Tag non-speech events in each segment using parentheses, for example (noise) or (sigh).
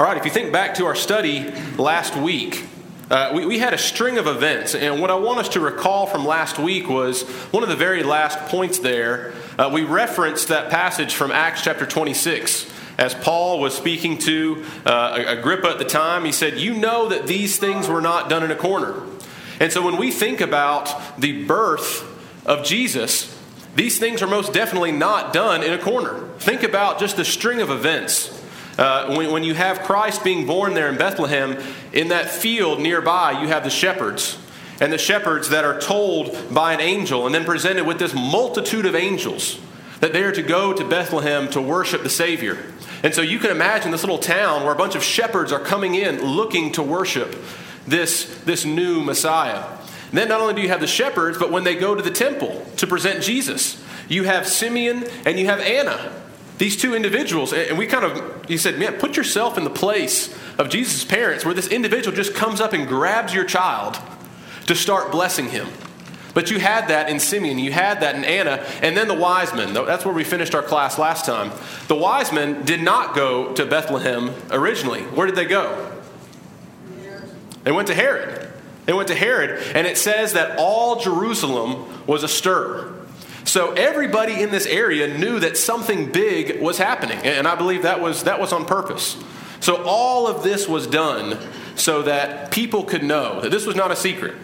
All right, if you think back to our study last week, uh, we, we, had a string of events, and what I want us to recall from last week was one of the very last points there. Uh, we referenced that passage from Acts chapter 26. As Paul was speaking to uh, Agrippa at the time, he said, You know that these things were not done in a corner. And so when we think about the birth of Jesus, these things are most definitely not done in a corner. Think about just the string of events uh, when, when you have Christ being born there in Bethlehem, in that field nearby, you have the shepherds. And the shepherds that are told by an angel and then presented with this multitude of angels that they are to go to Bethlehem to worship the Savior. And so you can imagine this little town where a bunch of shepherds are coming in looking to worship this, this new Messiah. And then not only do you have the shepherds, but when they go to the temple to present Jesus, you have Simeon and you have Anna these two individuals, and we kind of, he said, man, put yourself in the place of Jesus' parents where this individual just comes up and grabs your child to start blessing him. But you had that in Simeon, you had that in Anna, and then the wise men. That's where we finished our class last time. The wise men did not go to Bethlehem originally. Where did they go? They went to Herod. They went to Herod, and it says that all Jerusalem was astir. So everybody in this area knew that something big was happening, and I believe that was that was on purpose. So all of this was done so that people could know that this was not a secret.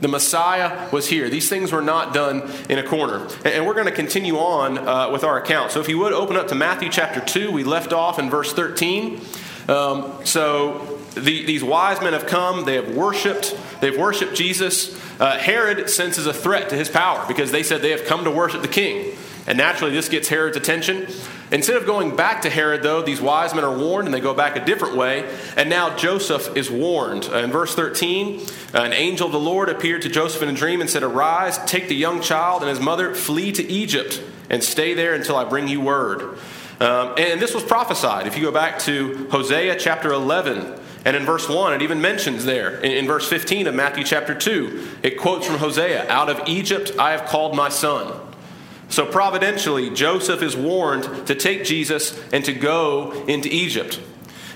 The Messiah was here. These things were not done in a corner. And we're going to continue on uh, with our account. So if you would open up to Matthew chapter 2, we left off in verse 13. Um, so the, these wise men have come, they have worshiped, they've worshiped Jesus. Uh, Herod senses a threat to his power because they said they have come to worship the king. And naturally, this gets Herod's attention. Instead of going back to Herod, though, these wise men are warned and they go back a different way. And now Joseph is warned. Uh, in verse 13, uh, an angel of the Lord appeared to Joseph in a dream and said, Arise, take the young child and his mother, flee to Egypt, and stay there until I bring you word. Um, and this was prophesied. If you go back to Hosea chapter 11, and in verse 1, it even mentions there, in, in, verse 15 of Matthew chapter 2, it quotes from Hosea Out of Egypt I have called my son. So providentially, Joseph is warned to take Jesus and to go into Egypt.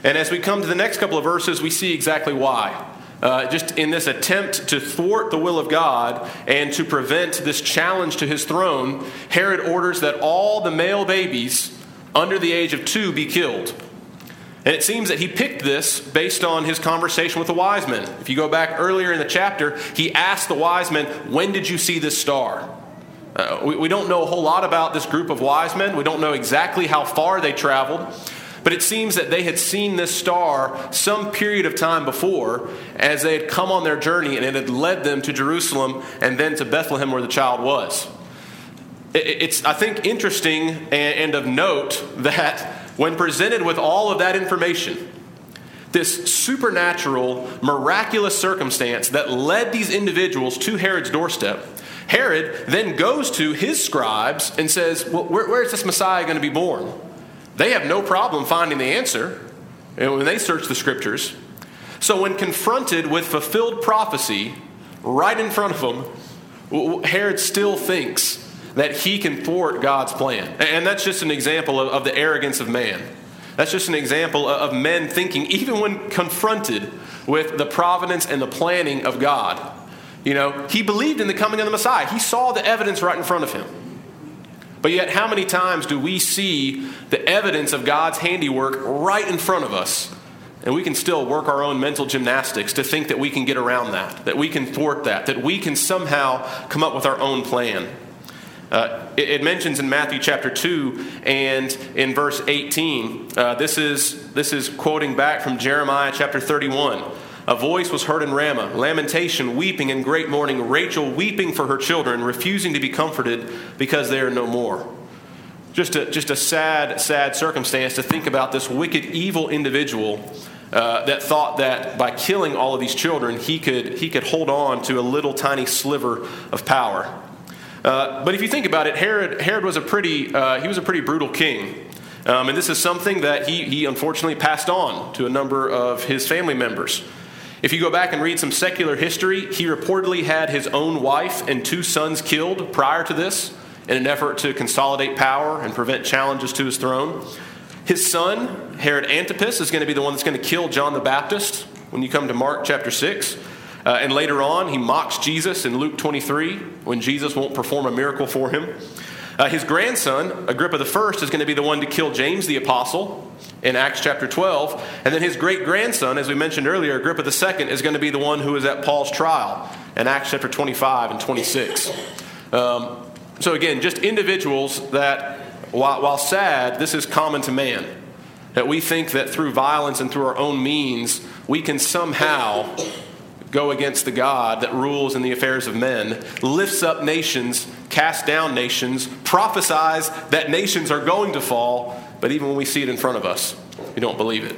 And as we come to the next couple of verses, we see exactly why. Uh, just in this attempt to thwart the will of God and to prevent this challenge to his throne, Herod orders that all the male babies under the age of two be killed. And it seems that he picked this based on his conversation with the wise men. If you go back earlier in the chapter, he asked the wise men, When did you see this star? Uh, we, we don't know a whole lot about this group of wise men. We don't know exactly how far they traveled. But it seems that they had seen this star some period of time before as they had come on their journey and it had led them to Jerusalem and then to Bethlehem where the child was. It's, I think, interesting and of note (laughs) that when presented with all of that information, this supernatural, miraculous circumstance that led these individuals to Herod's doorstep, Herod then goes to his scribes and says, Well, where, where is this Messiah going to be born? They have no problem finding the answer when they search the scriptures. So, when confronted with fulfilled prophecy right in front of them, Herod still thinks that he can thwart God's plan. And that's just an example of, of the arrogance of man. That's just an example of men thinking, even when confronted with the providence and the planning of God. You know, he believed in the coming of the Messiah, he saw the evidence right in front of him. But yet, how many times do we see the evidence of God's handiwork right in front of us? And we can still work our own mental gymnastics to think that we can get around that, that we can thwart that, that we can somehow come up with our own plan. Uh, it, it, mentions in Matthew chapter 2 and in verse 18, uh, this, is, this is quoting back from Jeremiah chapter 31. A voice was heard in Ramah, lamentation, weeping, and great mourning, Rachel weeping for her children, refusing to be comforted because they are no more. Just a, just a sad, sad circumstance to think about this wicked, evil individual uh, that thought that by killing all of these children, he could, he could hold on to a little tiny sliver of power. Uh, but if you think about it, Herod, Herod was a pretty, uh, he was a pretty brutal king. Um, and this is something that he, he unfortunately passed on to a number of his family members. If you go back and read some secular history, he reportedly had his own wife and two sons killed prior to this in an effort to consolidate power and prevent challenges to his throne. His son, Herod Antipas, is going to be the one that's going to kill John the Baptist when you come to Mark chapter 6. Uh, and later on, he mocks Jesus in Luke 23 when Jesus won't perform a miracle for him. Uh, his grandson, Agrippa I, is going to be the one to kill James the apostle in Acts chapter 12. And then his great grandson, as we mentioned earlier, Agrippa II, is going to be the one who is at Paul's trial in Acts chapter 25 and 26. Um, so, again, just individuals that, while, while sad, this is common to man. That we think that through violence and through our own means, we can somehow go against the God that rules in the affairs of men, lifts up nations, casts down nations, prophesies that nations are going to fall, but even when we see it in front of us, we don't believe it.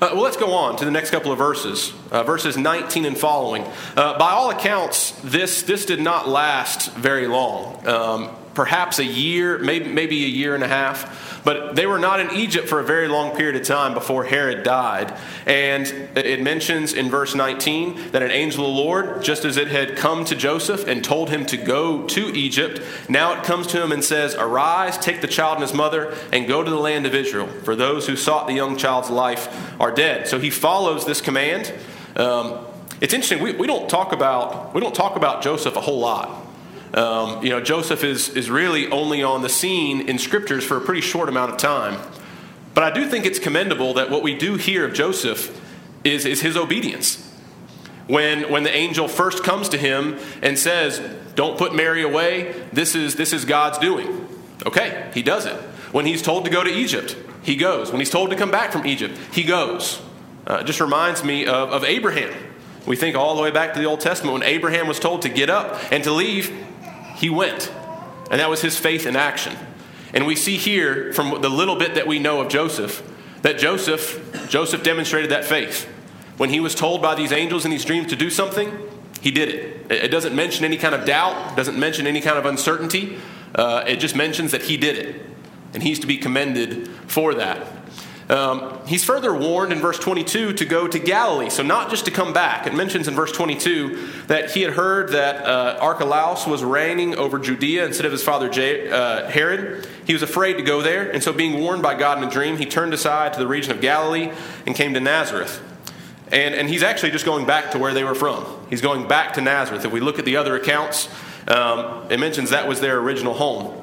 Uh, well, let's go on to the next couple of verses, uh, verses 19 and following. Uh, by all accounts, this, this did not last very long. Um, perhaps a year, maybe, maybe a year and a half. But they were not in Egypt for a very long period of time before Herod died. And it mentions in verse 19 that an angel of the Lord, just as it had come to Joseph and told him to go to Egypt, now it comes to him and says, Arise, take the child and his mother, and go to the land of Israel, for those who sought the young child's life are dead. So he follows this command. Um, it's interesting, we, we, don't talk about, we don't talk about Joseph a whole lot. Um, you know, Joseph is, is really only on the scene in scriptures for a pretty short amount of time. But I do think it's commendable that what we do hear of Joseph is, is his obedience. When, when the angel first comes to him and says, Don't put Mary away, this is, this is God's doing. Okay, he does it. When he's told to go to Egypt, he goes. When he's told to come back from Egypt, he goes. Uh, it just reminds me of, of Abraham. We think all the way back to the Old Testament when Abraham was told to get up and to leave, he went. And that was his faith in action. And we see here from the little bit that we know of Joseph that Joseph Joseph demonstrated that faith. When he was told by these angels in these dreams to do something, he did it. It doesn't mention any kind of doubt, doesn't mention any kind of uncertainty. Uh, it just mentions that he did it. And he's to be commended for that. Um, he's further warned in verse 22 to go to Galilee, so not just to come back. It mentions in verse 22 that he had heard that uh, Archelaus was reigning over Judea instead of his father J- uh, Herod. He was afraid to go there, and so being warned by God in a dream, he turned aside to the region of Galilee and came to Nazareth. And, and he's actually just going back to where they were from. He's going back to Nazareth. If we look at the other accounts, um, it mentions that was their original home.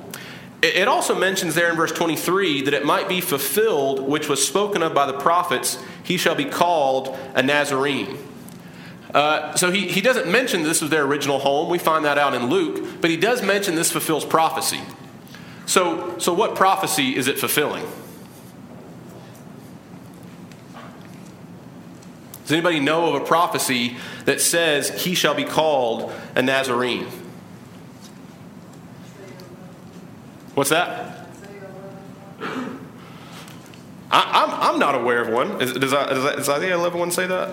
It also mentions there in verse 23 that it might be fulfilled, which was spoken of by the prophets, he shall be called a Nazarene. Uh, so he, he doesn't mention this was their original home. We find that out in Luke, but he does mention this fulfills prophecy. So, so what prophecy is it fulfilling? Does anybody know of a prophecy that says he shall be called a Nazarene? What's that? I, am I'm, I'm not aware of one. Is, does, does, does Isaiah 11 1 say that?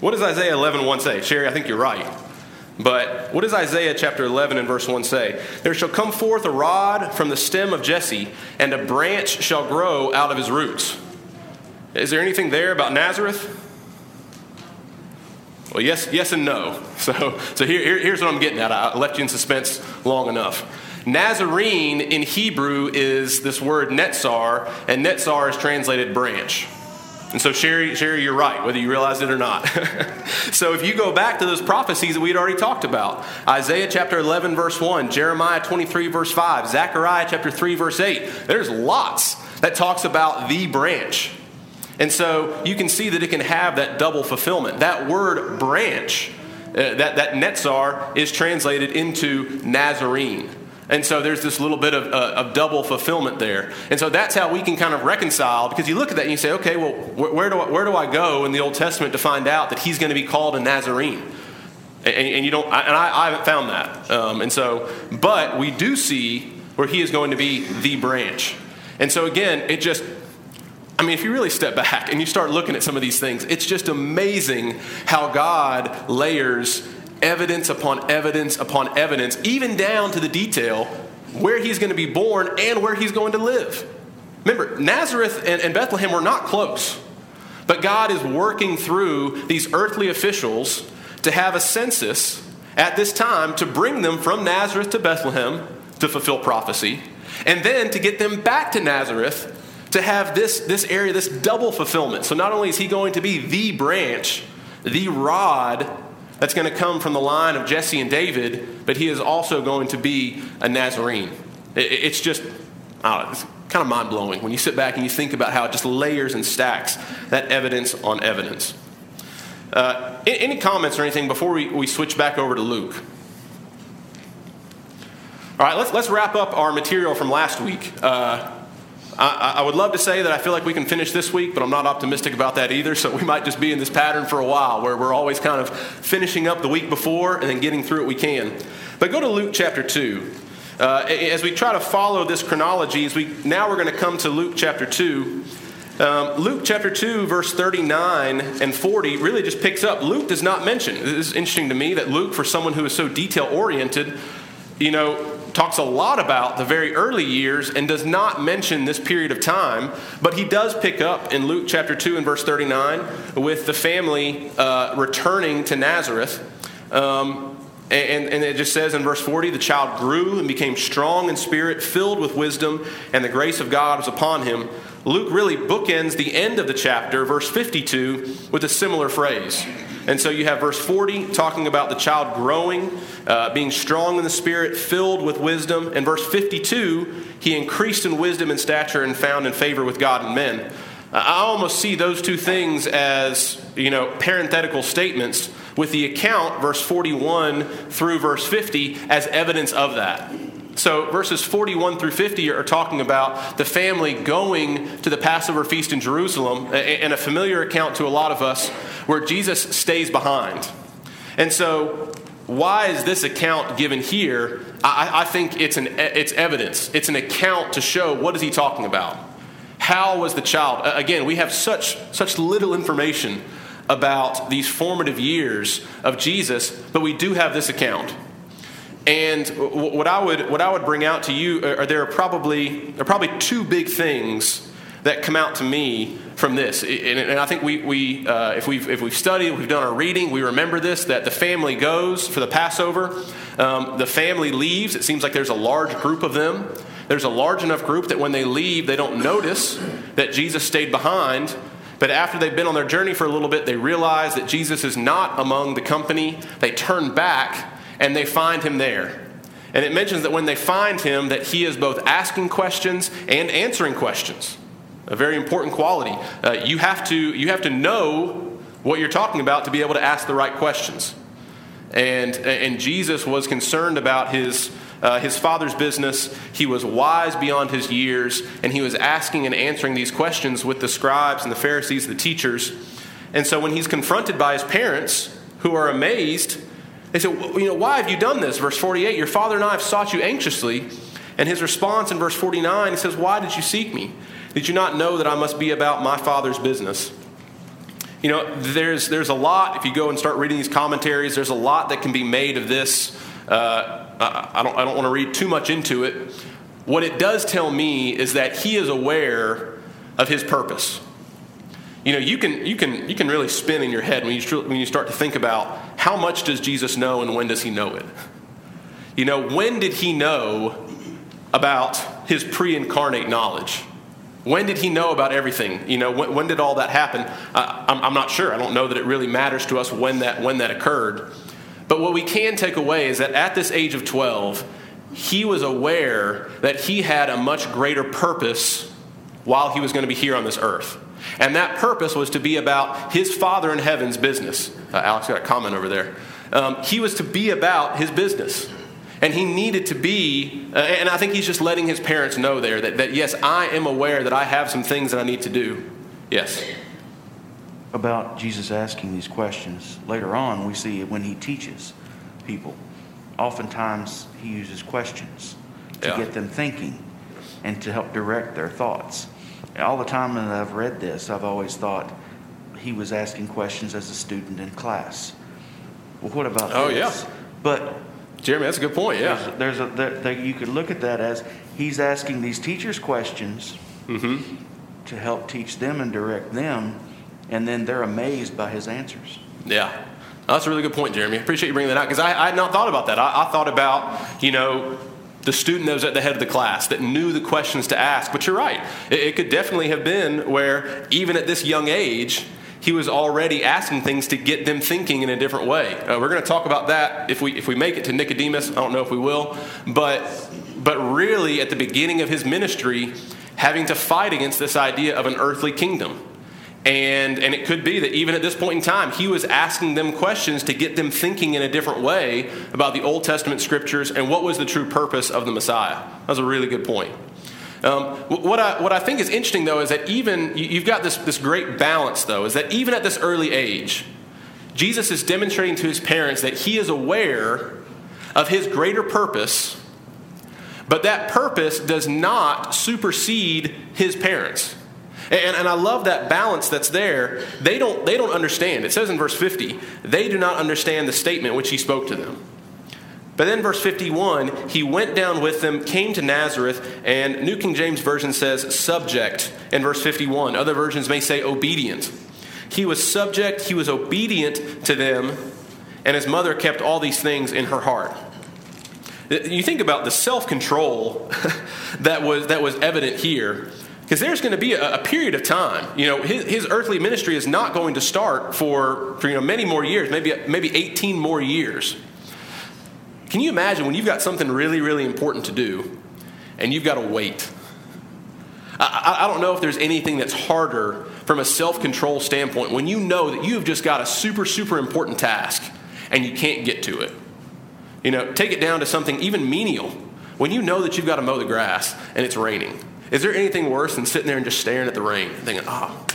What does Isaiah 11 1 say? Sherry, I think you're right. But what does Isaiah chapter 11 and verse 1 say? There shall come forth a rod from the stem of Jesse, and a branch shall grow out of his roots. Is there anything there about Nazareth? Well, yes, yes, and no. (laughs) So, so here, here, here's what I'm getting at. I left you in suspense long enough. Nazarene in Hebrew is this word netzar, and netzar is translated branch. And so, Sherry, Sherry, you're right, whether you realize it or not. (laughs) so, if you go back to those prophecies that we had already talked about Isaiah chapter 11, verse 1, Jeremiah 23, verse 5, Zechariah chapter 3, verse 8, there's lots that talks about the branch. And so you can see that it can have that double fulfillment. That word branch, uh, that, that netzar, is translated into Nazarene. And so there's this little bit of, uh, of double fulfillment there. And so that's how we can kind of reconcile because you look at that and you say, okay, well, where, where do, I, where do I go in the Old Testament to find out that he's going to be called a Nazarene? And, and you don't, and I, I haven't found that. Um, and so, but we do see where he is going to be the branch. And so again, it just I mean, if you really step back and you start looking at some of these things, it's just amazing how God layers evidence upon evidence upon evidence, even down to the detail where he's going to be born and where he's going to live. Remember, Nazareth and, and Bethlehem were not close, but God is working through these earthly officials to have a census at this time to bring them from Nazareth to Bethlehem to fulfill prophecy, and then to get them back to Nazareth to have this, this area, this double fulfillment. So not only is he going to be the branch, the rod that's going to come from the line of Jesse and David, but he is also going to be a Nazarene. It's just, know, it's kind of mind blowing when you sit back and you think about how it just layers and stacks that evidence on evidence. Uh, any comments or anything before we, we switch back over to Luke? All right, let's, let's wrap up our material from last week. Uh, I, I, would love to say that I feel like we can finish this week, but I'm not optimistic about that either. So we might just be in this pattern for a while where we're always kind of finishing up the week before and then getting through what we can. But go to Luke chapter 2. Uh, as we try to follow this chronology, as we now we're going to come to Luke chapter 2. Um, Luke chapter 2, verse 39 and 40 really just picks up. Luke does not mention, this is interesting to me that Luke, for someone who is so detail oriented, you know, talks a lot about the very early years and does not mention this period of time, but he does pick up in Luke chapter 2 and verse 39 with the family uh, returning to Nazareth. Um, and, and, it just says in verse 40 the child grew and became strong in spirit, filled with wisdom, and the grace of God was upon him. Luke really bookends the end of the chapter, verse 52, with a similar phrase. And so you have verse 40 talking about the child growing, uh, being strong in the spirit, filled with wisdom. And verse 52, he increased in wisdom and stature and found in favor with God and men. I almost see those two things as, you know, parenthetical statements with the account, verse 41 through verse 50, as evidence of that. So, verses 41 through 50 are talking about the family going to the Passover feast in Jerusalem, and a familiar account to a lot of us where Jesus stays behind. And so, why is this account given here? I, I think it's, an, it's evidence. It's an account to show what is he talking about. How was the child? Again, we have such, such little information about these formative years of Jesus, but we do have this account. And what I would what I would bring out to you are there are probably there are probably two big things that come out to me from this. And, and I think we, we uh, if we've if we've studied, we've done our reading, we remember this that the family goes for the Passover. Um, the family leaves. It seems like there's a large group of them. There's a large enough group that when they leave, they don't notice that Jesus stayed behind. But after they've been on their journey for a little bit, they realize that Jesus is not among the company. They turn back and they find him there. And it mentions that when they find him, that he is both asking questions and answering questions. A very important quality. Uh, you, have to, you have to know what you're talking about to be able to ask the right questions. And, and Jesus was concerned about his, uh, his father's business. He was wise beyond his years, and he was asking and answering these questions with the scribes and the Pharisees, the teachers. And so when he's confronted by his parents, who are amazed they said, well, you know, why have you done this? Verse 48, your father and I have sought you anxiously. And his response in verse 49, he says, Why did you seek me? Did you not know that I must be about my father's business? You know, there's, there's a lot, if you go and start reading these commentaries, there's a lot that can be made of this. Uh, I, I, don't, I don't want to read too much into it. What it does tell me is that he is aware of his purpose. You know, you can, you can, you can really spin in your head when you, when you start to think about how much does Jesus know and when does he know it? You know, when did he know about his pre incarnate knowledge? When did he know about everything? You know, when, when did all that happen? Uh, I'm, I'm not sure. I don't know that it really matters to us when that, when that occurred. But what we can take away is that at this age of 12, he was aware that he had a much greater purpose while he was going to be here on this earth. And that purpose was to be about his Father in heaven's business. Uh, Alex got a comment over there. Um, he was to be about his business. And he needed to be, uh, and I think he's just letting his parents know there that, that, yes, I am aware that I have some things that I need to do. Yes. About Jesus asking these questions. Later on, we see when he teaches people, oftentimes he uses questions to yeah. get them thinking and to help direct their thoughts all the time that I've read this, I've always thought he was asking questions as a student in class. Well, what about oh, this? yeah. But Jeremy, that's a good point. Yeah, there's, there's a there, there, you could look at that as he's asking these teachers questions mm-hmm. to help teach them and direct them, and then they're amazed by his answers. Yeah. That's a really good point, Jeremy. Appreciate you bringing that out because I, I, had not thought about that. I, I thought about, you know, the student that was at the head of the class that knew the questions to ask. But you're right. It, it could definitely have been where, even at this young age, he was already asking things to get them thinking in a different way. Uh, we're going to talk about that if we, if we make it to Nicodemus. I don't know if we will. But, but really, at the beginning of his ministry, having to fight against this idea of an earthly kingdom. And, and it could be that even at this point in time, he was asking them questions to get them thinking in a different way about the Old Testament scriptures and what was the true purpose of the Messiah. That's a really good point. Um, what, I, what I think is interesting, though, is that even you've got this, this great balance, though, is that even at this early age, Jesus is demonstrating to his parents that he is aware of his greater purpose, but that purpose does not supersede his parents. And, and I love that balance that's there. They don't, they don't understand. It says in verse 50, they do not understand the statement which he spoke to them. But then, verse 51, he went down with them, came to Nazareth, and New King James Version says subject in verse 51. Other versions may say obedient. He was subject, he was obedient to them, and his mother kept all these things in her heart. You think about the self control (laughs) that was, that was evident here. Because there's going to be a, a, period of time. You know, his, his, earthly ministry is not going to start for, for you know, many more years, maybe, maybe 18 more years. Can you imagine when you've got something really, really important to do and you've got to wait? I, I don't know if there's anything that's harder from a self control standpoint when you know that you've just got a super, super important task and you can't get to it. You know, take it down to something even menial. When you know that you've got to mow the grass and it's raining, is there anything worse than sitting there and just staring at the rain and thinking, oh,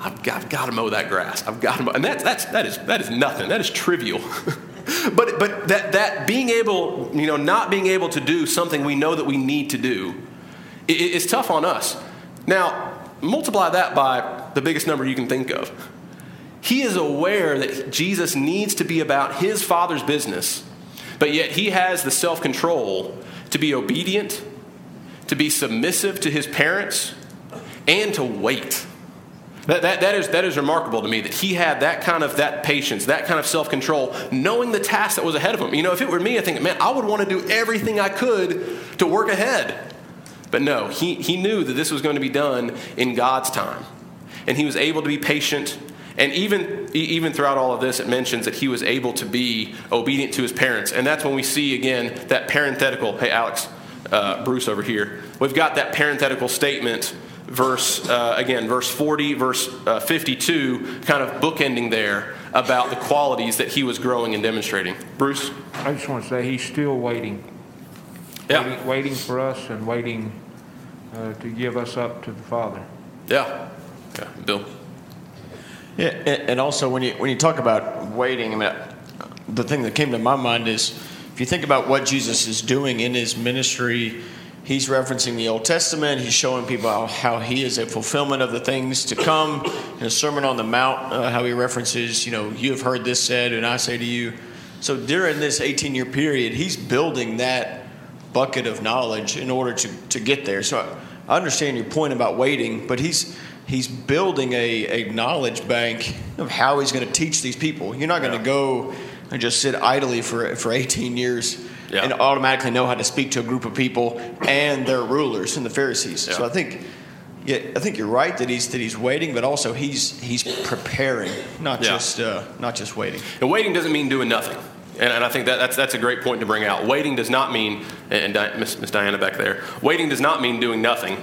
I've got, I've got to mow that grass. I've got to mow. And that's, that's, that, is, that is nothing. That is trivial. (laughs) but but that, that being able, you know, not being able to do something we know that we need to do is tough on us. Now, multiply that by the biggest number you can think of. He is aware that Jesus needs to be about his father's business, but yet he has the self control to be obedient to be submissive to his parents, and to wait. That, that, that, is, that is remarkable to me that he had that kind of that patience, that kind of self control, knowing the task that was ahead of him. You know, if it were me, I think, man, I would want to do everything I could to work ahead. But no, he, he knew that this was going to be done in God's time. And he was able to be patient. And even, even throughout all of this, it mentions that he was able to be obedient to his parents. And that's when we see again that parenthetical. Hey, Alex, uh, Bruce over here. We've got that parenthetical statement, verse, uh, again, verse 40, verse uh, 52, kind of bookending there about the qualities that he was growing and demonstrating. Bruce? I just want to say he's still waiting. Yeah. Waiting, waiting for us and waiting uh, to give us up to the Father. Yeah. Yeah. Bill? Yeah, and also when you when you talk about waiting, I mean, the thing that came to my mind is if you think about what Jesus is doing in his ministry, he's referencing the Old Testament. He's showing people how, how he is a fulfillment of the things to come. In a Sermon on the Mount, uh, how he references, you know, you have heard this said, and I say to you. So during this 18 year period, he's building that bucket of knowledge in order to, to get there. So I understand your point about waiting, but he's he's building a, a knowledge bank of how he's going to teach these people. You're not going to go and just sit idly for, for 18 years yeah. and automatically know how to speak to a group of people and their rulers and the Pharisees. Yeah. So I think, yeah, I think you're right that he's that he's waiting, but also he's he's preparing, not yeah. just uh, not just waiting. And waiting doesn't mean doing nothing. And, and, I think that, that's, that's a great point to bring out. Waiting does not mean, and Miss, Miss Diana back there, waiting does not mean doing nothing.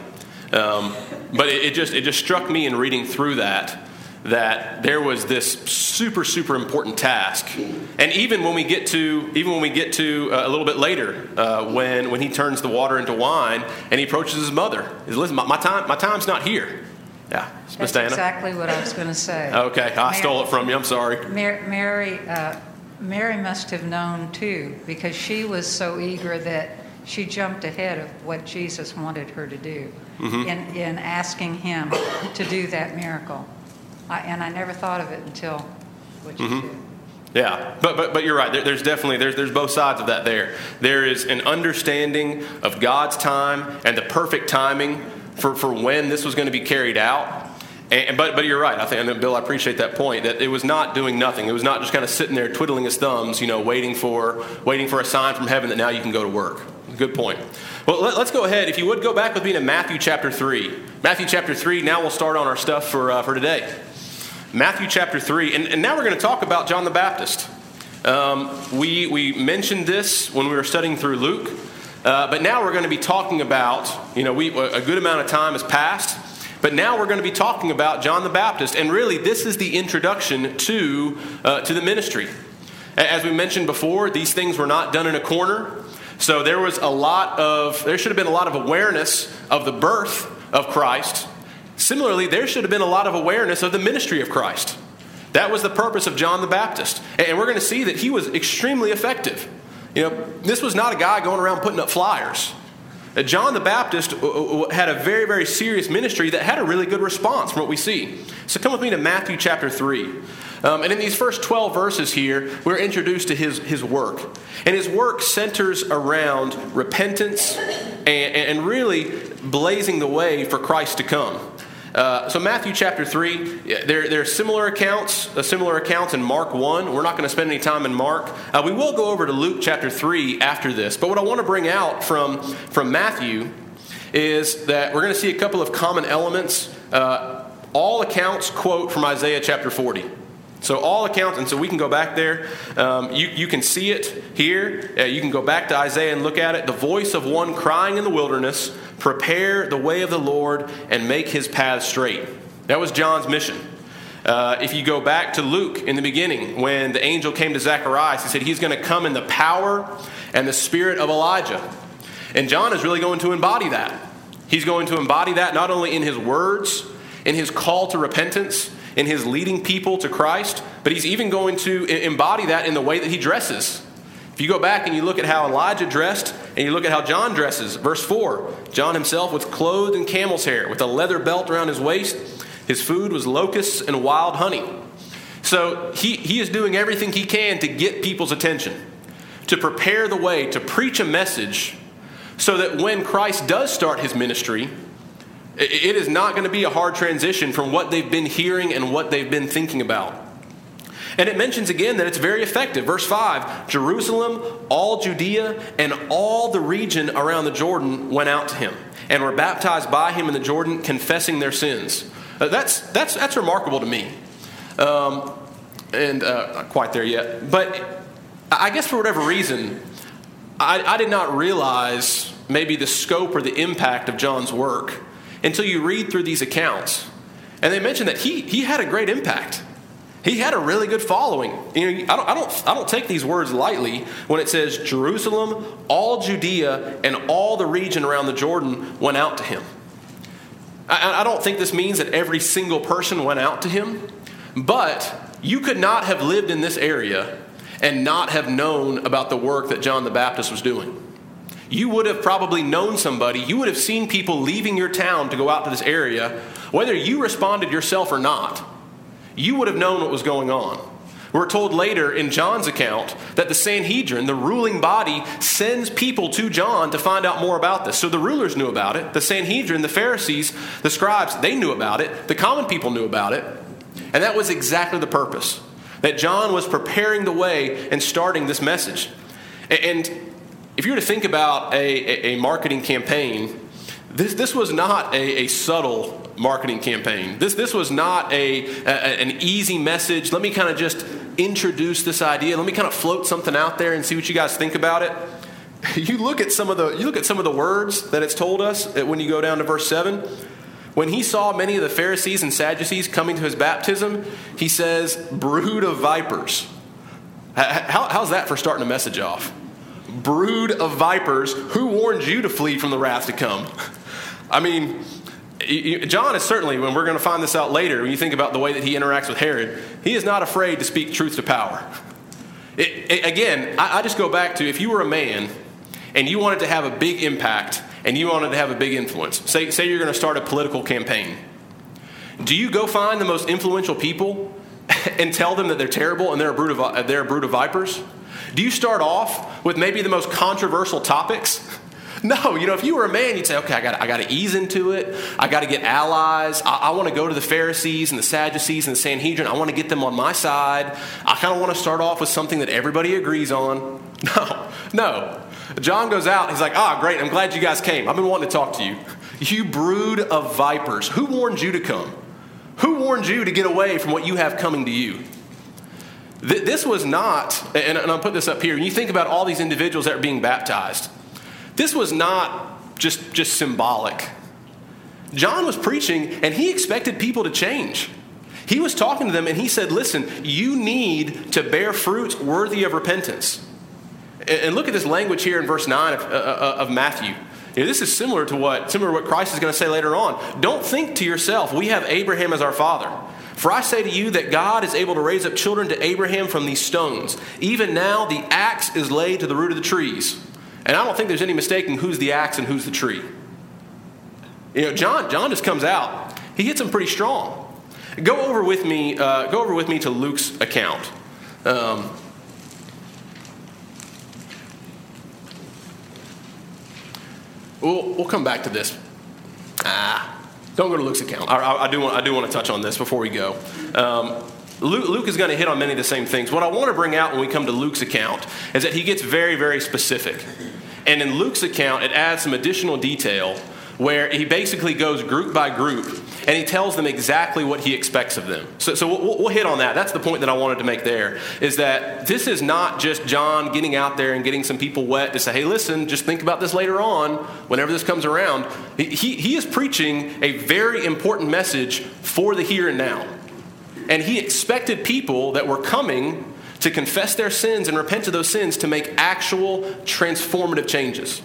Um, but it, it, just, it just struck me in reading through that that there was this super super important task. And even when we get to even when we get to uh, a little bit later uh, when when he turns the water into wine and he approaches his mother he says listen my, my time my time's not here. Yeah That's exactly what I was going to say. Okay I Mary, stole it from you I'm sorry. Mary Mary, uh, Mary must have known too because she was so eager that she jumped ahead of what Jesus wanted her to do mm-hmm. in, in asking him to do that miracle I, and I never thought of it until what you mm-hmm. Yeah, but, but, but you're right. There, there's definitely there's, there's both sides of that there. There is an understanding of God's time and the perfect timing for, for when this was going to be carried out. And, but, but you're right. I think, and Bill, I appreciate that point. That it was not doing nothing. It was not just kind of sitting there twiddling his thumbs, you know, waiting for waiting for a sign from heaven that now you can go to work. Good point. Well, let, us go ahead. If you would go back with me to Matthew chapter 3. Matthew chapter 3, now we'll start on our stuff for, uh, for today. Matthew chapter 3. And, and now we're going to talk about John the Baptist. Um, we, we mentioned this when we were studying through Luke, uh, but now we're going to be talking about, you know, we, a good amount of time has passed, but now we're going to be talking about John the Baptist. And really, this is the introduction to, uh, to the ministry. As we mentioned before, these things were not done in a corner. So there was a lot of, there should have been a lot of awareness of the birth of Christ. Similarly, there should have been a lot of awareness of the ministry of Christ. That was the purpose of John the Baptist. And we're going to see that he was extremely effective. You know, this was not a guy going around putting up flyers. Uh, John the Baptist uh, uh, had a very, very serious ministry that had a really good response from what we see. So come with me to Matthew chapter 3. Um, and in these first 12 verses here, we're introduced to his, his work. And his work centers around repentance and, and really blazing the way for Christ to come. Uh, so Matthew chapter 3, there, there are similar accounts, uh, similar accounts in Mark 1. We're not going to spend any time in Mark. Uh, we will go over to Luke chapter 3 after this. But what I want to bring out from, from Matthew is that we're going to see a couple of common elements. Uh, all accounts quote from Isaiah chapter 40. So all accounts, and so we can go back there. Um, you, you can see it here. Uh, you can go back to Isaiah and look at it. The voice of one crying in the wilderness, prepare the way of the Lord and make his path straight. That was John's mission. Uh, if you go back to Luke in the beginning, when the angel came to Zacharias, he said he's going to come in the power and the spirit of Elijah. And John is really going to embody that. He's going to embody that not only in his words, in his call to repentance, in his leading people to Christ, but he's even going to embody that in the way that he dresses. If you go back and you look at how Elijah dressed and you look at how John dresses, verse 4 John himself was clothed in camel's hair with a leather belt around his waist. His food was locusts and wild honey. So he, he is doing everything he can to get people's attention, to prepare the way, to preach a message so that when Christ does start his ministry, it is not going to be a hard transition from what they've been hearing and what they've been thinking about. And it mentions again that it's very effective. Verse 5 Jerusalem, all Judea, and all the region around the Jordan went out to him and were baptized by him in the Jordan, confessing their sins. Uh, that's, that's, that's remarkable to me. Um, and uh, not quite there yet. But I guess for whatever reason, I, I did not realize maybe the scope or the impact of John's work until you read through these accounts. And they mention that he, he had a great impact. He had a really good following. You know, I don't, I, don't, I don't take these words lightly when it says Jerusalem, all Judea, and all the region around the Jordan went out to him. I, I don't think this means that every single person went out to him, but you could not have lived in this area and not have known about the work that John the Baptist was doing you would have probably known somebody, you would have seen people leaving your town to go out to this area, whether you responded yourself or not, you would have known what was going on. We're told later in John's account that the Sanhedrin, the ruling body, sends people to John to find out more about this. So the rulers knew about it. The Sanhedrin, the Pharisees, the scribes, they knew about it. The common people knew about it. And that was exactly the purpose that John was preparing the way and starting this message. And if you were to think about a, a, marketing campaign, this, this was not a, a, subtle marketing campaign. This, this was not a, a an easy message. Let me kind of just introduce this idea. Let me kind of float something out there and see what you guys think about it. (laughs) You look at some of the you look at some of the words that it's told us when you go down to verse seven. When he saw many of the Pharisees and Sadducees coming to his baptism, he says, "Brood of vipers." How, how's that for starting a message off? Brood of vipers, who warned you to flee from the wrath to come? I mean, John is certainly, when we're going to find this out later, when you think about the way that he interacts with Herod, he is not afraid to speak truth to power. It, it, again, I, I just go back to if you were a man and you wanted to have a big impact and you wanted to have a big influence, say, say you're going to start a political campaign, do you go find the most influential people (laughs) and tell them that they're terrible and they're a brood of, they're a brood of vipers? Do you start off with maybe the most controversial topics? (laughs) No, you know, if you were a man, you'd say, okay, I got, I to ease into it. I got to get allies. I, I want to go to the Pharisees and the Sadducees and the Sanhedrin. I want to get them on my side. I kind of want to start off with something that everybody agrees on. (laughs) No, no. John goes out. He's like, ah, great. I'm glad you guys came. I've been wanting to talk to you. You brood of vipers. Who warned you to come? Who warned you to get away from what you have coming to you? This was not, and I'll put this up here, when you think about all these individuals that are being baptized, this was not just, just symbolic. John was preaching and he expected people to change. He was talking to them and he said, Listen, you need to bear fruits worthy of repentance. And look at this language here in verse 9 of, uh, uh, of Matthew. You know, this is similar to what similar to what Christ is going to say later on. Don't think to yourself, we have Abraham as our father. For I say to you that God is able to raise up children to Abraham from these stones. Even now the axe is laid to the root of the trees. And I don't think there's any mistaking who's the axe and who's the tree. You know, John, John just comes out. He hits them pretty strong. Go over with me. Uh, go over with me to Luke's account. Um, we'll, we'll come back to this. Ah, don't go to Luke's account. I, I, I do want I do want to touch on this before we go. Um, Luke, Luke, is going to hit on many of the same things. What I want to bring out when we come to Luke's account is that he gets very, very specific. And in Luke's account, it adds some additional detail where he basically goes group by group and he tells them exactly what he expects of them. So, so we'll, we'll, hit on that. That's the point that I wanted to make there is that this is not just John getting out there and getting some people wet to say, hey, listen, just think about this later on whenever this comes around. He, he is preaching a very important message for the here and now. And he expected people that were coming to confess their sins and repent of those sins to make actual transformative changes.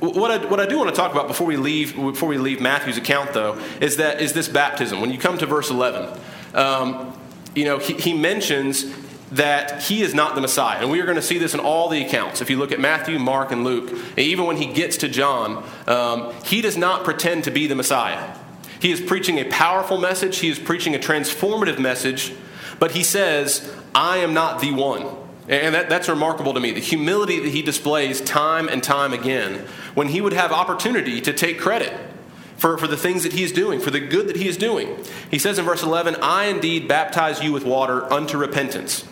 What I, what I do want to talk about before we leave before we leave Matthew's account though is that is this baptism. When you come to verse eleven, um, you know he, he mentions that he is not the Messiah. And we are going to see this in all the accounts. If you look at Matthew, Mark, and Luke, and even when he gets to John, um, he does not pretend to be the Messiah. He is preaching a powerful message, he is preaching a transformative message, but he says, I am not the one. And that, that's remarkable to me. The humility that he displays time and time again when he would have opportunity to take credit for, for the things that he is doing, for the good that he is doing. He says in verse 11, I indeed baptize you with water unto repentance.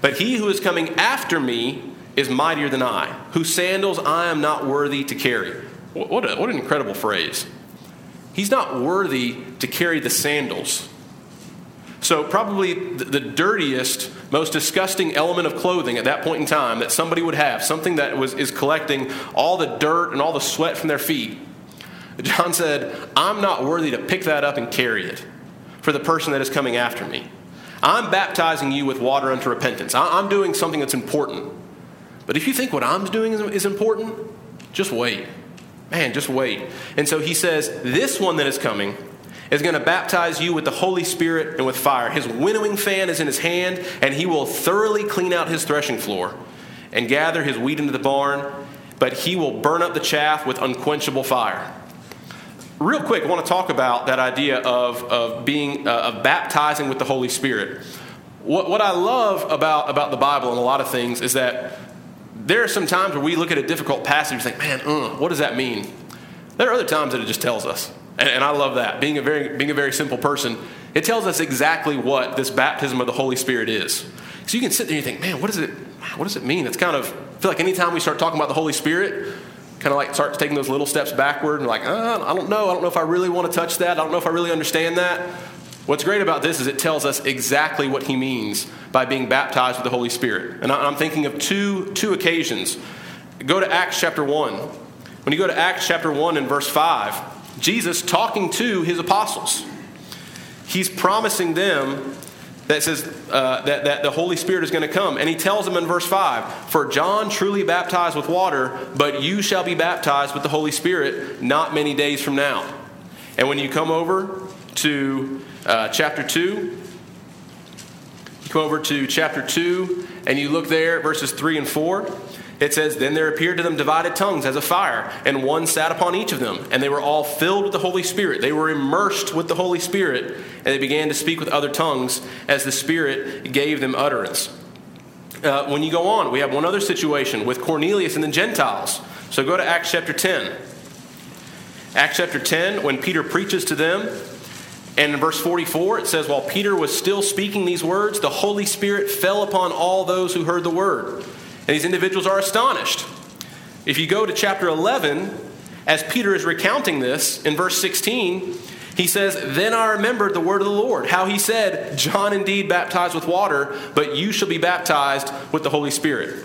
But he who is coming after me is mightier than I, whose sandals I am not worthy to carry. What, a, what an incredible phrase. He's not worthy to carry the sandals so, probably the dirtiest, most disgusting element of clothing at that point in time that somebody would have, something that was, is collecting all the dirt and all the sweat from their feet. John said, I'm not worthy to pick that up and carry it for the person that is coming after me. I'm baptizing you with water unto repentance. I'm doing something that's important. But if you think what I'm doing is important, just wait. Man, just wait. And so he says, This one that is coming is going to baptize you with the Holy Spirit and with fire. His winnowing fan is in his hand, and he will thoroughly clean out his threshing floor and gather his wheat into the barn, but he will burn up the chaff with unquenchable fire. Real quick, I want to talk about that idea of, of being uh, of baptizing with the Holy Spirit. What, what I love about, about the Bible and a lot of things is that there are some times where we look at a difficult passage and think, man, uh, what does that mean? There are other times that it just tells us. And, and I love that. Being a, very, being a very simple person, it tells us exactly what this baptism of the Holy Spirit is. So you can sit there and you think, man, what does it, what does it mean? It's kind of, I feel like anytime we start talking about the Holy Spirit, kind of like start taking those little steps backward and like, uh, I don't know. I don't know if I really want to touch that. I don't know if I really understand that. What's great about this is it tells us exactly what he means by being baptized with the Holy Spirit. And I'm thinking of two, two occasions. Go to Acts chapter 1. When you go to Acts chapter 1 and verse 5, Jesus talking to his apostles. He's promising them that says uh, that, that the Holy Spirit is going to come. And he tells them in verse 5 For John truly baptized with water, but you shall be baptized with the Holy Spirit not many days from now. And when you come over to uh, chapter 2, you come over to chapter 2 and you look there, verses 3 and 4. It says, Then there appeared to them divided tongues as a fire, and one sat upon each of them. And they were all filled with the Holy Spirit. They were immersed with the Holy Spirit, and they began to speak with other tongues as the Spirit gave them utterance. Uh, when you go on, we have one other situation with Cornelius and the Gentiles. So go to Acts chapter 10. Acts chapter 10, when Peter preaches to them, and in verse 44, it says, While Peter was still speaking these words, the Holy Spirit fell upon all those who heard the word. And these individuals are astonished. If you go to chapter 11, as Peter is recounting this in verse 16, he says, Then I remembered the word of the Lord, how he said, John indeed baptized with water, but you shall be baptized with the Holy Spirit.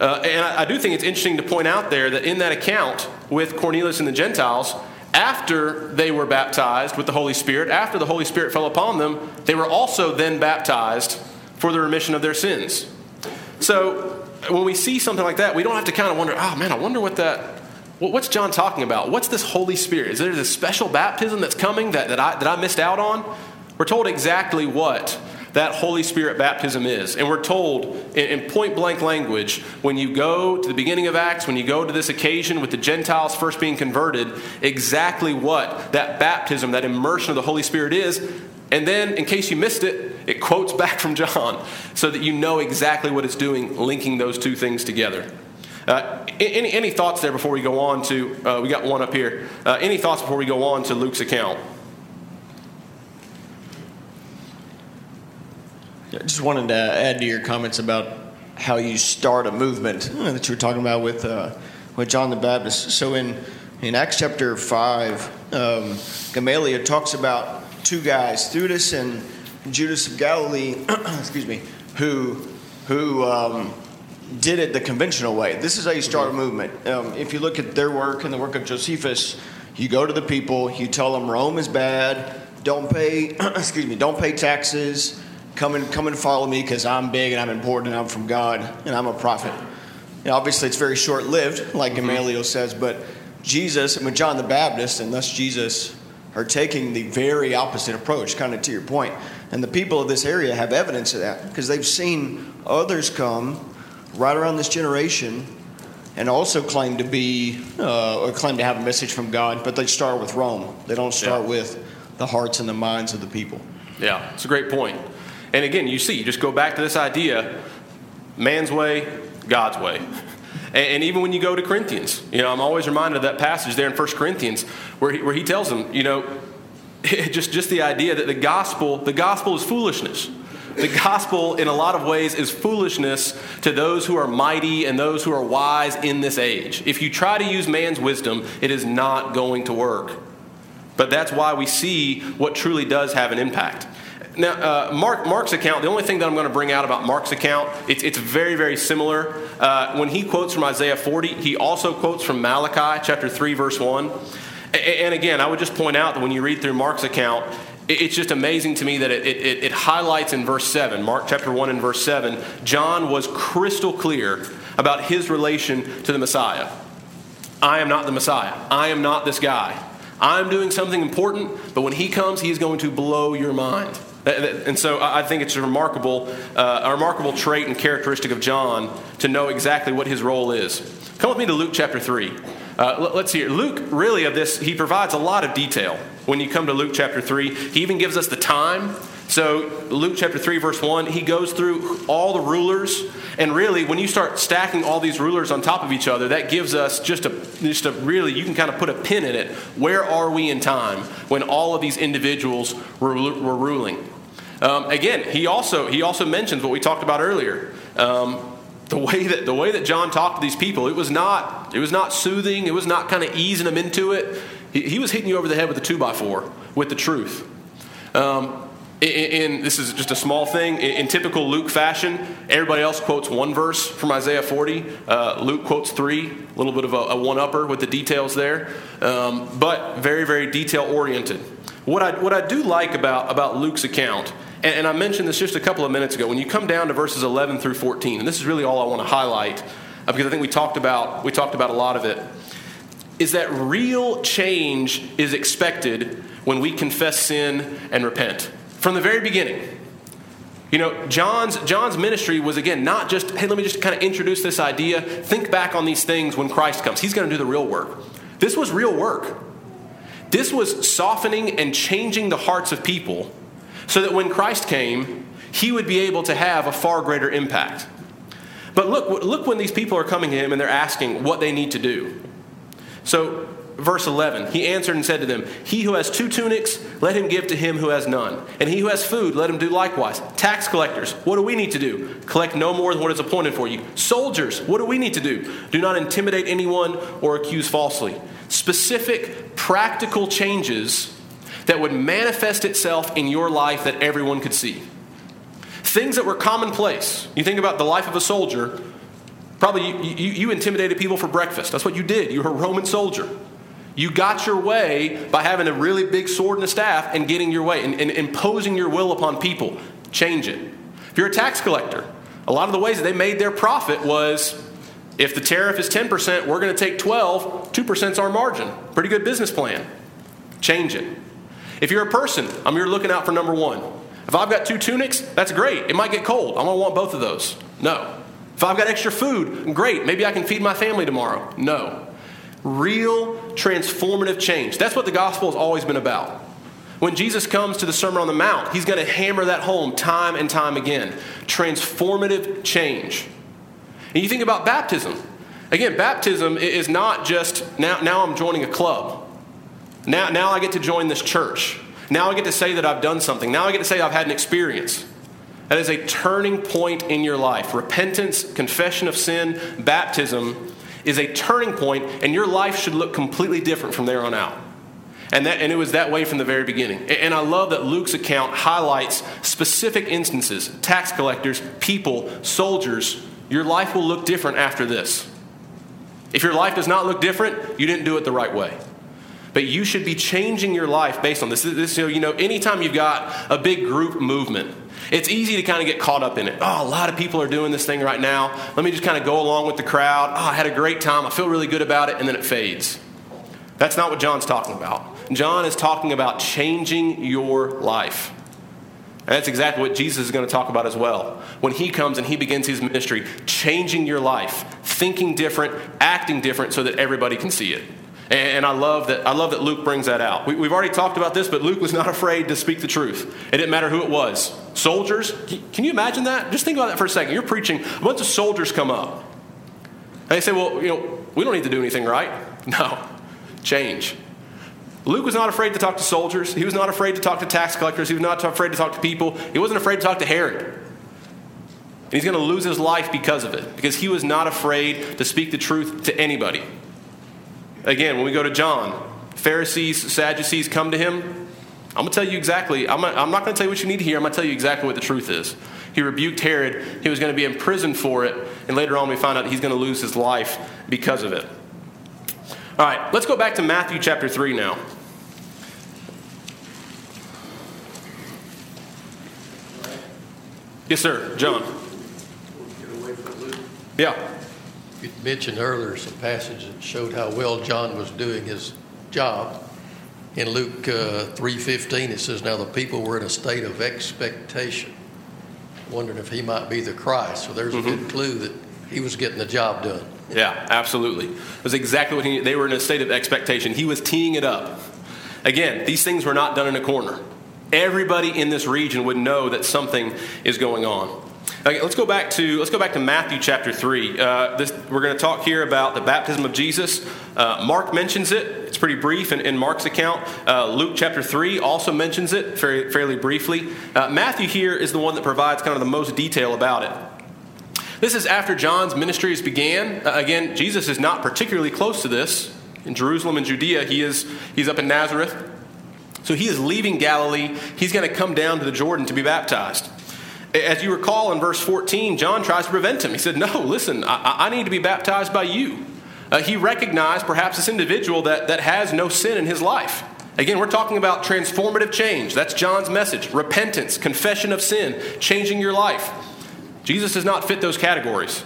Uh, and I, I do think it's interesting to point out there that in that account with Cornelius and the Gentiles, after they were baptized with the Holy Spirit, after the Holy Spirit fell upon them, they were also then baptized for the remission of their sins. So when we see something like that, we don't have to kind of wonder, oh man, I wonder what that What's John talking about? What's this Holy Spirit? Is there this special baptism that's coming that, that, I, that I missed out on? We're told exactly what that Holy Spirit baptism is. And we're told in, in, point blank language when you go to the beginning of Acts, when you go to this occasion with the Gentiles first being converted, exactly what that baptism, that immersion of the Holy Spirit is. And then, in case you missed it, it quotes back from John so that you know exactly what it's doing, linking those two things together. Uh, any, any thoughts there before we go on to, uh, we got one up here. Uh, any thoughts before we go on to Luke's account? I just wanted to add to your comments about how you start a movement uh, that you were talking about with, uh, with John the Baptist. So in, in Acts chapter 5, um, Gamaliel talks about two guys, Theudas and Judas of Galilee, (clears throat) excuse me, who, who um, did it the conventional way. This is how you start a movement. Um, if you look at their work and the work of Josephus, you go to the people, you tell them Rome is bad, don't pay, (clears throat) excuse me, don't pay taxes, come and come and follow me because I'm big and I'm important and I'm from God and I'm a prophet. Know, obviously, it's very short lived, like mm-hmm. Gamaliel says, but Jesus, and with John the Baptist, and thus Jesus, are taking the very opposite approach, kind of to your point. And the people of this area have evidence of that because they've seen others come right around this generation and also claim to be uh, or claim to have a message from God, but they start with Rome. They don't start yeah. with the hearts and the minds of the people. Yeah, it's a great point. And again, you see, you just go back to this idea man's way, God's way. (laughs) And, even when you go to Corinthians, you know, I'm always reminded of that passage there in 1 Corinthians where he, where he tells them, you know, (laughs) just, just the idea that the gospel, the gospel is foolishness the gospel, in a lot of ways, is foolishness to those who are mighty and those who are wise in this age. If you try to use man's wisdom, it is not going to work. But that's why we see what truly does have an impact. Now, uh, Mark, Mark's account, the only thing that I'm going to bring out about Mark's account, it's, it's very, very similar. Uh, when he quotes from Isaiah 40, he also quotes from Malachi chapter 3, verse 1. And again, I would just point out that when you read through Mark's account, it's just amazing to me that it, it, it, highlights in verse 7, Mark chapter 1 and verse 7, John was crystal clear about his relation to the Messiah. I am not the Messiah. I am not this guy. I'm doing something important, but when he comes, he's going to blow your mind. And so I think it's a remarkable, uh, a remarkable trait and characteristic of John to know exactly what his role is. Come with me to Luke chapter 3. Uh, let's hear. Luke, really, of this, he provides a lot of detail when you come to Luke chapter 3. He even gives us the time. So, Luke chapter 3, verse 1, he goes through all the rulers. And really, when you start stacking all these rulers on top of each other, that gives us just a, just a really, you can kind of put a pin in it. Where are we in time when all of these individuals were, were ruling? Um, again, he also, he also mentions what we talked about earlier. Um, the way that the way that John talked to these people, it was not it was not soothing. It was not kind of easing them into it. He, he was hitting you over the head with a two by four with the truth. Um, in, in, this is just a small thing. In, in, typical Luke fashion, everybody else quotes one verse from Isaiah 40. Uh, Luke quotes three, a little bit of a, a one upper with the details there, um, but very, very detail oriented. What I, what I do like about, about Luke's account and, and I mentioned this just a couple of minutes ago. When you come down to verses 11 through 14, and this is really all I want to highlight uh, because I think we talked about we talked about a lot of it, is that real change is expected when we confess sin and repent from the very beginning. You know, John's, John's ministry was again not just, hey, let me just kind of introduce this idea. Think back on these things when Christ comes. He's going to do the real work. This was real work. This was softening and changing the hearts of people so that when Christ came, he would be able to have a far greater impact. But look, look when these people are coming to him and they're asking what they need to do. So verse 11, he answered and said to them, He who has two tunics, let him give to him who has none. And he who has food, let him do likewise. Tax collectors, what do we need to do? Collect no more than what is appointed for you. Soldiers, what do we need to do? Do not intimidate anyone or accuse falsely. Specific, practical changes that would manifest itself in your life that everyone could see. Things that were commonplace. You think about the life of a soldier, probably you, you, you intimidated people for breakfast. That's what you did. You were a Roman soldier. You got your way by having a really big sword and a staff and getting your way and, and imposing your will upon people. Change it. If you're a tax collector, a lot of the ways that they made their profit was if the tariff is 10%, we're going to take 12, 2% is our margin. Pretty good business plan. Change it. If you're a person, I'm here looking out for number one. If I've got two tunics, that's great. It might get cold. I'm to want both of those. No. If I've got extra food, great. Maybe I can feed my family tomorrow. No. Real transformative change. That's what the gospel has always been about. When Jesus comes to the Sermon on the Mount, he's going to hammer that home time and time again. Transformative change. And you think about baptism. Again, baptism is not just now, now I'm joining a club. Now, now I get to join this church. Now I get to say that I've done something. Now I get to say I've had an experience. That is a turning point in your life. Repentance, confession of sin, baptism is a turning point, and your life should look completely different from there on out. And, that, and it was that way from the very beginning. And I love that Luke's account highlights specific instances tax collectors, people, soldiers. Your life will look different after this. If your life does not look different, you didn't do it the right way. But you should be changing your life based on this. this you know, anytime you've got a big group movement, it's easy to kind of get caught up in it. Oh, a lot of people are doing this thing right now. Let me just kind of go along with the crowd. Oh, I had a great time. I feel really good about it. And then it fades. That's not what John's talking about. John is talking about changing your life. And that's exactly what Jesus is going to talk about as well. When he comes and he begins his ministry, changing your life, thinking different, acting different so that everybody can see it. And I love that, I love that Luke brings that out. We, have already talked about this, but Luke was (laughs) not afraid to speak the truth. It didn't matter who it was. Soldiers, can you imagine that? Just think about that for a second. You're preaching, a bunch of soldiers come up. And they say, well, you know, we don't need to do anything right. (laughs) No, change. Luke was not afraid to talk to soldiers. He was not afraid to talk to tax collectors. He was not afraid to talk to people. He wasn't afraid to talk to Herod. And he's going to lose his life because of it, because he was not afraid to speak the truth to anybody. Again, when we go to John, Pharisees, Sadducees come to him. I'm going to tell you exactly, I'm not, I'm not going to tell you what you need to hear. I'm going to tell you exactly what the truth is. He rebuked Herod. He was going to be imprisoned for it. And later on, we find out he's going to lose his life because of it. All right, let's go back to Matthew chapter 3 now. Yes, sir. John. Yeah. You mentioned earlier some passage that showed how well John was doing his job. In Luke uh, 3.15, it says, Now the people were in a state of expectation, wondering if he might be the Christ. So there's mm-hmm. a good clue that he was getting the job done. Yeah, absolutely. It was exactly what he, they were in a state of expectation. He was teeing it up. Again, these things were not done in a corner. Everybody in this region would know that something is going on. Okay, let's go back to let's go back to Matthew chapter three. Uh, this, we're going to talk here about the baptism of Jesus. Uh, Mark mentions it. It's pretty brief in, in Mark's account. Uh, Luke chapter three also mentions it very, fairly briefly. Uh, Matthew here is the one that provides kind of the most detail about it. This is after John's ministries began. Uh, again, Jesus is not particularly close to this in Jerusalem and Judea. He is he's up in Nazareth. So he is leaving Galilee. He's going to come down to the Jordan to be baptized. As you recall in verse 14, John tries to prevent him. He said, No, listen, I, I need to be baptized by you. Uh, he recognized perhaps this individual that, that has no sin in his life. Again, we're talking about transformative change. That's John's message repentance, confession of sin, changing your life. Jesus does not fit those categories.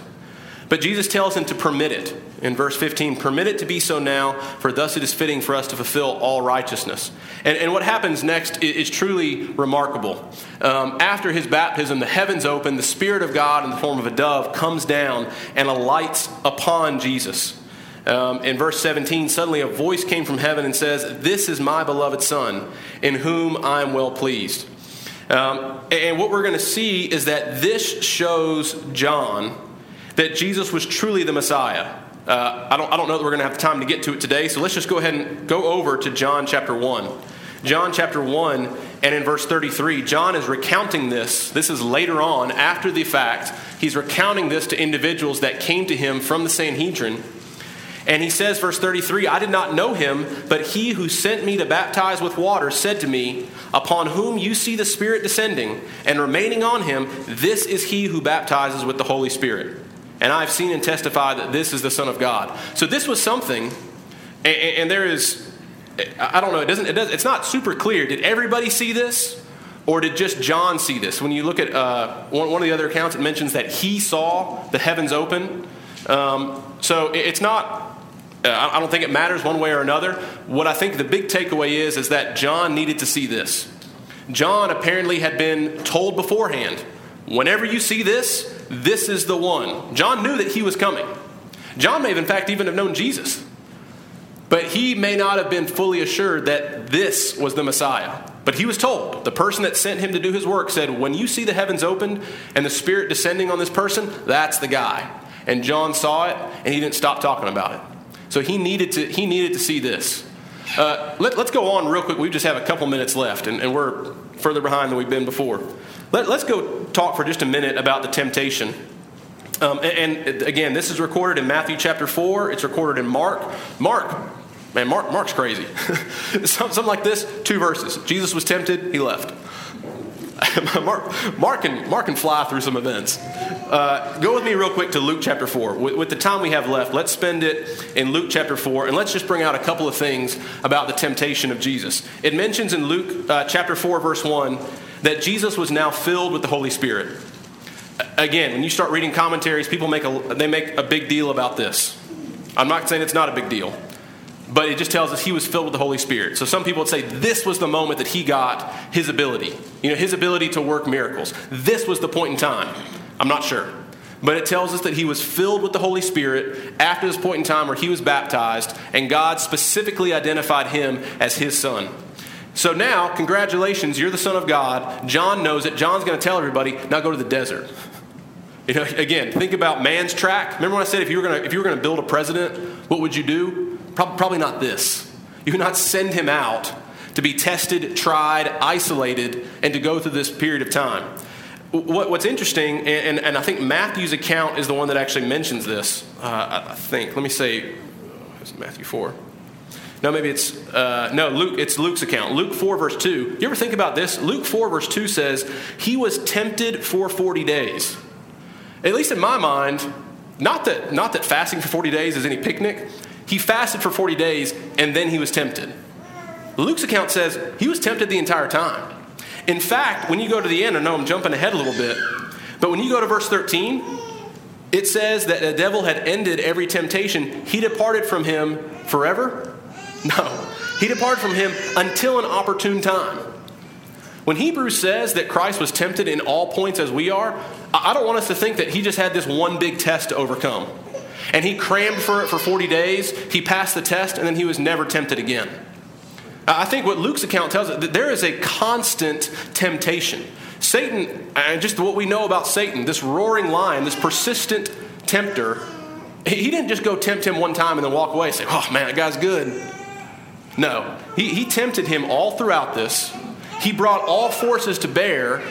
But Jesus tells him to permit it. In verse 15, permit it to be so now, for thus it is fitting for us to fulfill all righteousness. And, and what happens next is, is truly remarkable. Um, after his baptism, the heavens open, the Spirit of God in the form of a dove comes down and alights upon Jesus. Um, in verse 17, suddenly a voice came from heaven and says, This is my beloved Son, in whom I am well pleased. Um, and what we're going to see is that this shows John that Jesus was truly the Messiah. Uh, I, don't, I don't know that we're going to have time to get to it today, so let's just go ahead and go over to John chapter 1. John chapter 1 and in verse 33, John is recounting this. This is later on, after the fact. He's recounting this to individuals that came to him from the Sanhedrin. And he says, verse 33, I did not know him, but he who sent me to baptize with water said to me, Upon whom you see the Spirit descending and remaining on him, this is he who baptizes with the Holy Spirit. And I have seen and testified that this is the Son of God. So this was something, and, and there is I don't know. It doesn't. It does. It's not super clear. Did everybody see this, or did just John see this? When you look at uh, one, one, of the other accounts, it mentions that he saw the heavens open. Um, so it, it's not. Uh, I don't think it matters one way or another. What I think the big takeaway is is that John needed to see this. John apparently had been told beforehand, whenever you see this, this is the one. John knew that he was coming. John may have, in fact, even have known Jesus. But he may not have been fully assured that this was the Messiah. But he was told. The person that sent him to do his work said, When you see the heavens opened and the Spirit descending on this person, that's the guy. And John saw it and he didn't stop talking about it. So he needed to, he needed to see this. Uh, let, us go on real quick. We just have a couple minutes left, and, and we're further behind than we've been before. Let, us go talk for just a minute about the temptation. Um, and, and again, this is recorded in Matthew chapter 4, it's recorded in Mark. Mark Man, Mark, Mark's crazy. (laughs) Something like this, two verses. Jesus was tempted, he left. (laughs) Mark, Mark, can, Mark can fly through some events. Uh, go with me real quick to Luke chapter 4. With, with, the time we have left, let's spend it in Luke chapter 4, and let's just bring out a couple of things about the temptation of Jesus. It mentions in Luke uh, chapter 4, verse 1, that Jesus was now filled with the Holy Spirit. Again, when you start reading commentaries, people make a, they make a big deal about this. I'm not saying it's not a big deal but it just tells us he was filled with the Holy Spirit. So some people would say this was the moment that he got his ability, you know, his ability to work miracles. This was the point in time. I'm not sure. But it tells us that he was filled with the Holy Spirit after this point in time where he was baptized, and God specifically identified him as his son. So now, congratulations, you're the son of God. John knows it. John's going to tell everybody, now go to the desert. You know, again, think about man's track. Remember when I said if you were going to if you were going to build a president, what would you do? Probably not this. You would not send him out to be tested, tried, isolated, and to go through this period of time. What's interesting, and, and I think Matthew's account is the one that actually mentions this, uh, I think. Let me say, Matthew 4. No, maybe it's, uh, no, Luke, it's Luke's account. Luke 4, verse 2. You ever think about this? Luke 4, verse 2 says, He was tempted for 40 days. At least in my mind, not that, not that fasting for 40 days is any picnic, he fasted for 40 days and then he was tempted. Luke's account says he was tempted the entire time. In fact, when you go to the end, I know I'm jumping ahead a little bit, but when you go to verse 13, it says that the devil had ended every temptation. He departed from him forever? (laughs) No. He departed from him until an opportune time. When Hebrews says that Christ was tempted in all points as we are, I don't want us to think that he just had this one big test to overcome. And he crammed for it for 40 days. He passed the test, and then he was never tempted again. Uh, I think what Luke's account tells us that there is a constant temptation. Satan, and just what we know about Satan, this roaring lion, this persistent tempter, he didn't just go tempt him one time and then walk away and say, oh man, that guy's good. No, he, he tempted him all throughout this. He brought all forces to bear,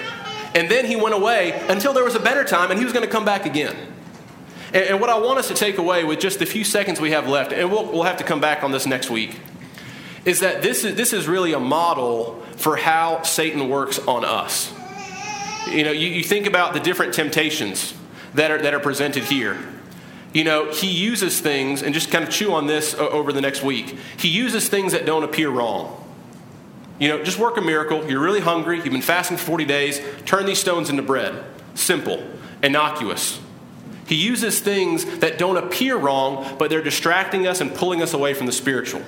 and then he went away until there was a better time and he was going to come back again. And, and, what I want us to take away with just the few seconds we have left, and we'll, we'll have to come back on this next week, is that this is, this is really a model for how Satan works on us. You know, you, you think about the different temptations that are, that are presented here. You know, he uses things, and just kind of chew on this over the next week. He uses things that don't appear wrong. You know, just work a miracle. You're really hungry. You've been fasting for 40 days. Turn these stones into bread. Simple, innocuous. He uses things that don't appear wrong, but they're distracting us and pulling us away from the spiritual.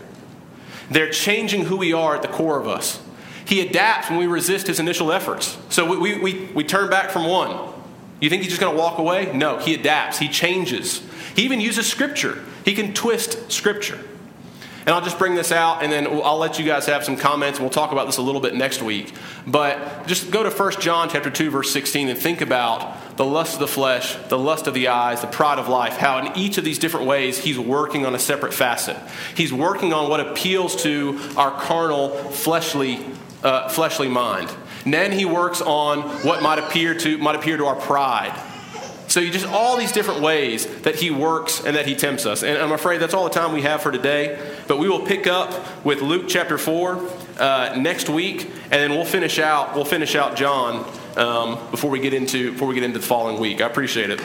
They're changing who we are at the core of us. He adapts when we resist his initial efforts. So we, we, we, we turn back from one. You think he's just going to walk away? No, he adapts, he changes. He even uses scripture, he can twist scripture. And I'll just bring this out and then I'll let you guys have some comments and we'll talk about this a little bit next week. But just go to 1 John chapter 2 verse 16 and think about the lust of the flesh, the lust of the eyes, the pride of life, how in each of these different ways he's working on a separate facet. He's working on what appeals to our carnal, fleshly, uh, fleshly mind. And then he works on what might appear to might appear to our pride so you just all these different ways that he works and that he tempts us. And I'm afraid that's all the time we have for today. But we will pick up with Luke chapter four uh, next week, and then we'll finish out. We'll finish out John um, before we get into before we get into the following week. I appreciate it.